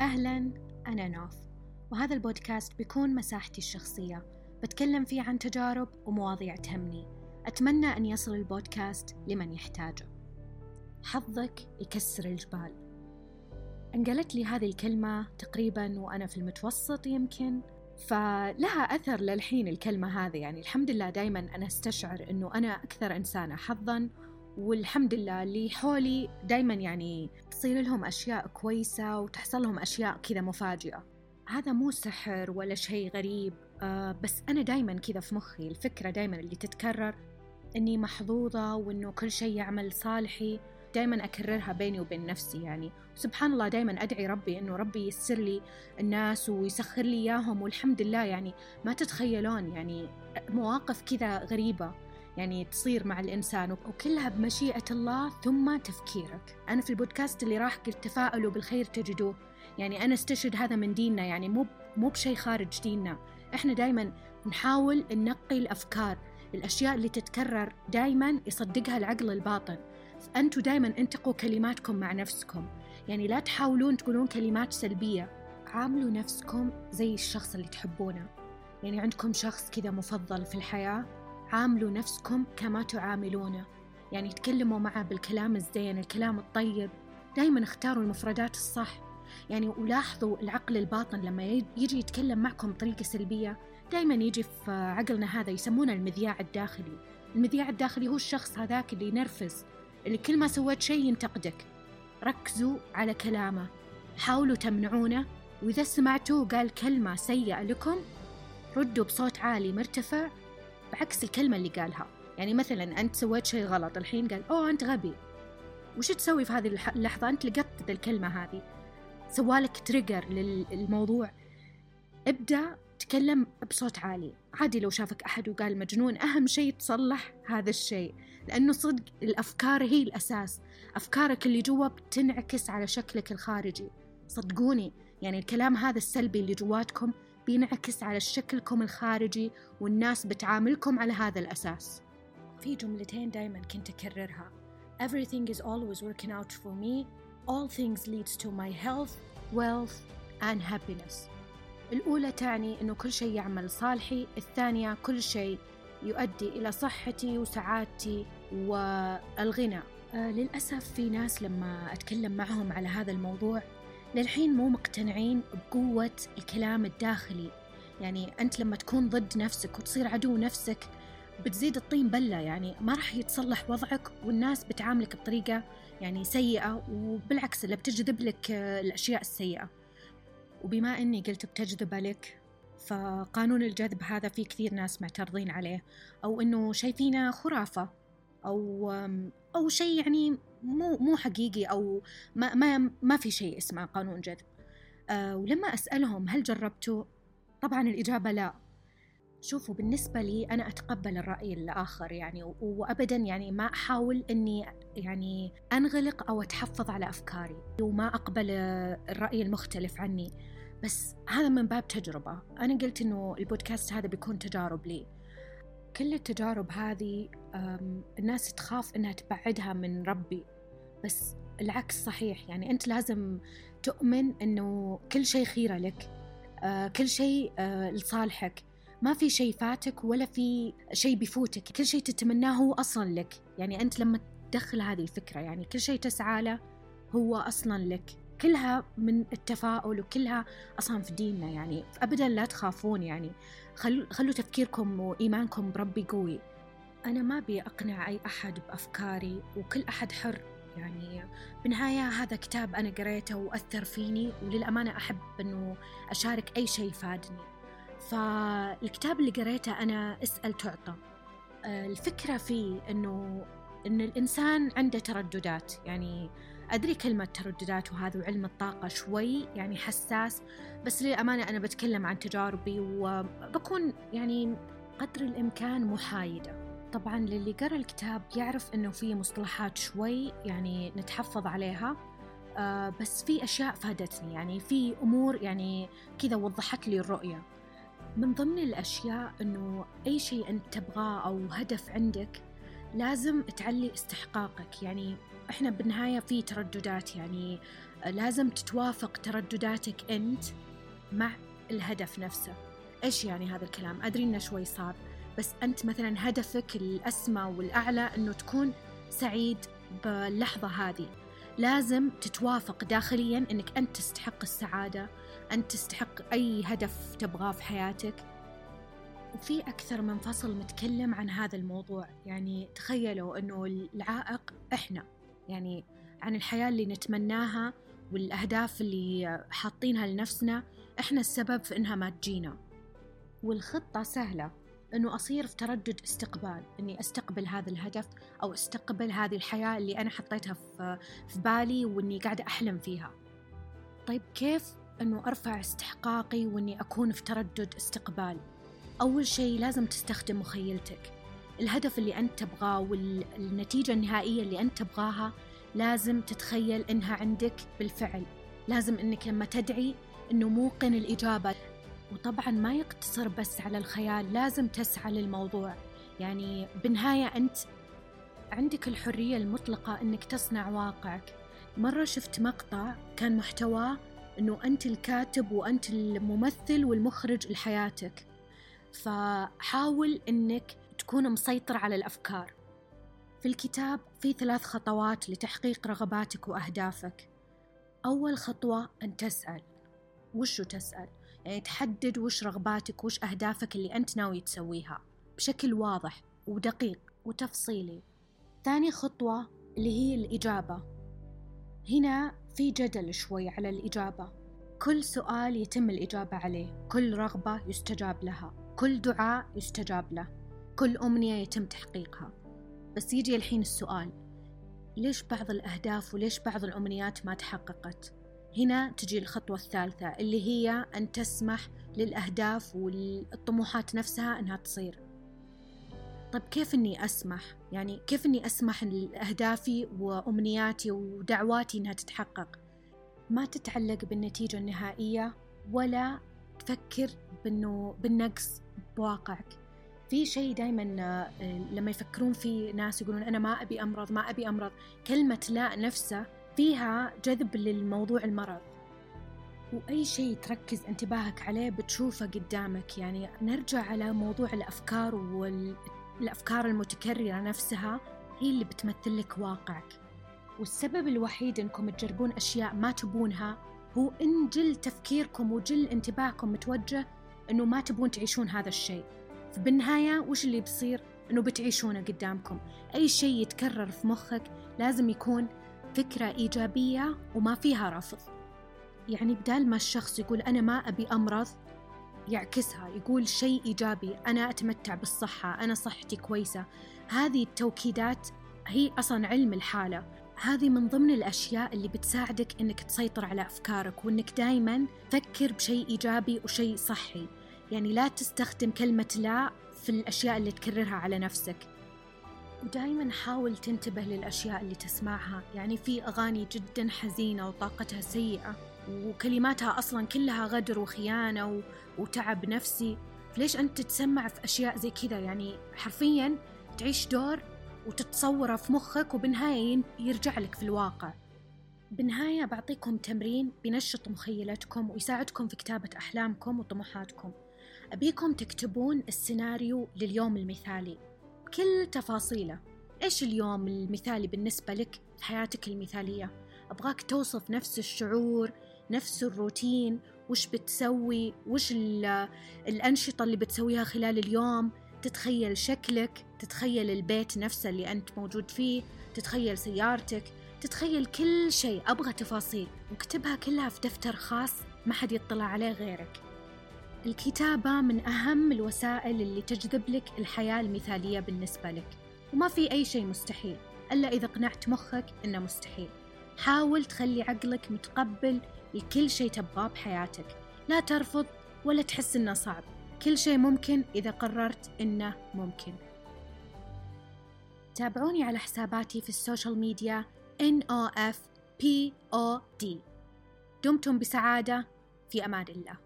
أهلا أنا نوف. وهذا البودكاست بيكون مساحتي الشخصية. بتكلم فيه عن تجارب ومواضيع تهمني. أتمنى أن يصل البودكاست لمن يحتاجه. حظك يكسر الجبال. انقالت لي هذه الكلمة تقريبا وأنا في المتوسط يمكن. فلها أثر للحين الكلمة هذه. يعني الحمد لله دايما أنا أستشعر أنه أنا أكثر إنسانة حظا والحمد لله اللي حولي دايما يعني تصير لهم أشياء كويسة وتحصل لهم أشياء كذا مفاجئة. هذا مو سحر ولا شيء غريب آه بس أنا دايما كذا في مخي الفكرة دايما اللي تتكرر إني محظوظة وإنه كل شيء يعمل صالحي دائما أكررها بيني وبين نفسي يعني. سبحان الله دائما أدعي ربي إنه ربي يسر لي الناس ويسخر لي إياهم والحمد لله يعني ما تتخيلون يعني مواقف كذا غريبة. يعني تصير مع الإنسان وكلها بمشيئة الله ثم تفكيرك. أنا في البودكاست اللي راح قلت تفاءلوا بالخير تجدوه. يعني أنا استشهد هذا من ديننا يعني مو مو بشيء خارج ديننا. إحنا دائما نحاول ننقي الأفكار الأشياء اللي تتكرر دائما يصدقها العقل الباطن. أنتوا دائما انتقوا كلماتكم مع نفسكم. يعني لا تحاولون تقولون كلمات سلبية. عاملوا نفسكم زي الشخص اللي تحبونه. يعني عندكم شخص كذا مفضل في الحياة؟ عاملوا نفسكم كما تعاملونه. يعني تكلموا معه بالكلام الزين الكلام الطيب. دائما اختاروا المفردات الصح. يعني ولاحظوا العقل الباطن لما يجي يتكلم معكم بطريقة سلبية دائما يجي في عقلنا هذا يسمونه المذياع الداخلي. المذياع الداخلي هو الشخص هذاك اللي ينرفز اللي كل ما سويت شيء ينتقدك. ركزوا على كلامه. حاولوا تمنعونه. وإذا سمعتوه قال كلمة سيئة لكم ردوا بصوت عالي مرتفع بعكس الكلمة اللي قالها. يعني مثلا أنت سويت شيء غلط الحين قال أوه أنت غبي. وش تسوي في هذه اللحظة؟ أنت لقطت الكلمة هذه. سوالك trigger للموضوع. ابدأ تكلم بصوت عالي. عادي لو شافك أحد وقال مجنون أهم شيء تصلح هذا الشيء. لأنه صدق الأفكار هي الأساس. أفكارك اللي جوا بتنعكس على شكلك الخارجي. صدقوني يعني الكلام هذا السلبي اللي جواتكم بينعكس على شكلكم الخارجي والناس بتعاملكم على هذا الأساس. في جملتين دايما كنت أكررها. Everything is always working out for me. All things leads to my health, wealth and happiness. الأولى تعني أنه كل شيء يعمل صالحي الثانية كل شيء يؤدي إلى صحتي وسعادتي والغنى. آه للأسف في ناس لما أتكلم معهم على هذا الموضوع للحين مو مقتنعين بقوة الكلام الداخلي. يعني أنت لما تكون ضد نفسك وتصير عدو نفسك بتزيد الطين بلة. يعني ما راح يتصلح وضعك والناس بتعاملك بطريقة يعني سيئة وبالعكس اللي بتجذب لك الأشياء السيئة. وبما أني قلت بتجذب لك فقانون الجذب هذا في كثير ناس معترضين عليه. أو أنه شايفينه خرافة أو أو شيء يعني مو مو حقيقي أو ما ما ما في شيء اسمه قانون جذب. أه ولما أسألهم هل جربتوا؟ طبعا الإجابة لا. شوفوا بالنسبة لي أنا أتقبل الرأي الآخر يعني وأبدا يعني ما أحاول إني يعني أنغلق أو أتحفظ على أفكاري وما أقبل الرأي المختلف عني. بس هذا من باب تجربة. أنا قلت إنه البودكاست هذا بيكون تجارب لي. كل التجارب هذه الناس تخاف إنها تبعدها من ربي. بس العكس صحيح. يعني أنت لازم تؤمن إنه كل شيء خيرة لك آه، كل شيء آه، لصالحك. ما في شيء فاتك ولا في شيء بيفوتك. كل شيء تتمناه هو أصلا لك. يعني أنت لما تدخل هذه الفكرة يعني كل شيء تسعى له هو أصلا لك. كلها من التفاؤل وكلها أصلا في ديننا. يعني أبدا لا تخافون. يعني خلوا, خلوا تفكيركم وإيمانكم بربي قوي. أنا ما أبي أقنع أي أحد بأفكاري وكل أحد حر. يعني بالنهاية هذا كتاب أنا قريته وأثر فيني وللأمانة أحب أنه أشارك أي شيء فادني فالكتاب اللي قريته أنا اسأل تعطى. آه، الفكرة فيه أنه أن الإنسان عنده ترددات. يعني أدري كلمة ترددات وهذا وعلم الطاقة شوي يعني حساس بس للأمانة أنا بتكلم عن تجاربي وبكون يعني قدر الإمكان محايدة. طبعا للي قرأ الكتاب يعرف أنه في مصطلحات شوي يعني نتحفظ عليها آه بس في أشياء فادتني. يعني في أمور يعني كذا وضحت لي الرؤية. من ضمن الأشياء أنه أي شيء أنت تبغاه أو هدف عندك لازم تعلي استحقاقك. يعني إحنا بالنهاية في ترددات. يعني لازم تتوافق تردداتك أنت مع الهدف نفسه. إيش يعني هذا الكلام؟ أدري إنه شوي صعب. بس أنت مثلا هدفك الأسمى والأعلى أنه تكون سعيد باللحظة هذه. لازم تتوافق داخليا أنك أنت تستحق السعادة أنت تستحق أي هدف تبغاه في حياتك. وفي أكثر من فصل متكلم عن هذا الموضوع يعني تخيلوا أنه العائق إحنا يعني عن الحياة اللي نتمناها والأهداف اللي حاطينها لنفسنا. إحنا السبب في إنها ما تجينا. والخطة سهلة. إنه أصير في تردد استقبال إني أستقبل هذا الهدف أو أستقبل هذه الحياة اللي أنا حطيتها في في بالي وإني قاعدة أحلم فيها. طيب كيف إنه أرفع استحقاقي وإني أكون في تردد استقبال؟ أول شيء لازم تستخدم مخيلتك. الهدف اللي أنت تبغاه والنتيجة النهائية اللي أنت تبغاها لازم تتخيل إنها عندك بالفعل. لازم إنك لما تدعي إنه موقن الإجابة وطبعا ما يقتصر بس على الخيال لازم تسعى للموضوع. يعني بالنهاية أنت عندك الحرية المطلقة أنك تصنع واقعك. مرة شفت مقطع كان محتواه أنه أنت الكاتب وأنت الممثل والمخرج لحياتك. فحاول أنك تكون مسيطر على الأفكار. في الكتاب في ثلاث خطوات لتحقيق رغباتك وأهدافك. أول خطوة أن تسأل. وشو تسأل؟ يعني تحدد وش رغباتك وش أهدافك اللي أنت ناوي تسويها بشكل واضح ودقيق وتفصيلي. ثاني خطوة اللي هي الإجابة. هنا في جدل شوي على الإجابة. كل سؤال يتم الإجابة عليه كل رغبة يستجاب لها كل دعاء يستجاب له كل أمنية يتم تحقيقها. بس يجي الحين السؤال ليش بعض الأهداف وليش بعض الأمنيات ما تحققت؟ هنا تجي الخطوة الثالثة اللي هي أن تسمح للأهداف والطموحات نفسها أنها تصير طيب كيف أني أسمح؟ يعني كيف أني أسمح لأهدافي وأمنياتي ودعواتي أنها تتحقق؟ ما تتعلق بالنتيجة النهائية ولا تفكر بأنه بالنقص بواقعك في شيء دائما آه، لما يفكرون في ناس يقولون أنا ما أبي أمرض ما أبي أمرض كلمة لا نفسه فيها جذب للموضوع المرض. وأي شيء تركز انتباهك عليه بتشوفه قدامك. يعني نرجع على موضوع الأفكار والأفكار المتكررة نفسها هي اللي بتمثل لك واقعك. والسبب الوحيد إنكم تجربون أشياء ما تبونها هو إن جل تفكيركم وجل انتباهكم متوجه إنه ما تبون تعيشون هذا الشيء. فبالنهاية وش اللي بيصير إنه بتعيشونه قدامكم. أي شيء يتكرر في مخك لازم يكون فكرة إيجابية وما فيها رفض. يعني بدال ما الشخص يقول أنا ما أبي أمرض يعكسها يقول شيء إيجابي أنا أتمتع بالصحة أنا صحتي كويسة. هذه التوكيدات هي أصلا علم الحالة. هذه من ضمن الأشياء اللي بتساعدك إنك تسيطر على أفكارك وإنك دايما فكر بشيء إيجابي وشيء صحي. يعني لا تستخدم كلمة لا في الأشياء اللي تكررها على نفسك. ودائما حاول تنتبه للأشياء اللي تسمعها. يعني في أغاني جدا حزينة وطاقتها سيئة وكلماتها أصلا كلها غدر وخيانة وتعب نفسي. ليش أنت تتسمع في أشياء زي كذا؟ يعني حرفيا تعيش دور وتتصوره في مخك وبالنهاية يرجع لك في الواقع. بالنهاية بعطيكم تمرين بينشط مخيلتكم ويساعدكم في كتابة أحلامكم وطموحاتكم. أبيكم تكتبون السيناريو لليوم المثالي. بكل تفاصيله. إيش اليوم المثالي بالنسبة لك في حياتك المثالية؟ أبغاك توصف نفس الشعور نفس الروتين وش بتسوي وش الأنشطة اللي بتسويها خلال اليوم؟ تتخيل شكلك تتخيل البيت نفسه اللي أنت موجود فيه تتخيل سيارتك تتخيل كل شيء. أبغى تفاصيل واكتبها كلها في دفتر خاص ما حد يطلع عليه غيرك. الكتابة من أهم الوسائل اللي تجذب لك الحياة المثالية بالنسبة لك وما في أي شيء مستحيل إلا إذا قنعت مخك إنه مستحيل. حاول تخلي عقلك متقبل لكل شيء تبغاه بحياتك. لا ترفض ولا تحس إنه صعب. كل شيء ممكن إذا قررت إنه ممكن. تابعوني على حساباتي في السوشيال ميديا NOFPOD دمتم بسعادة. في أمان الله.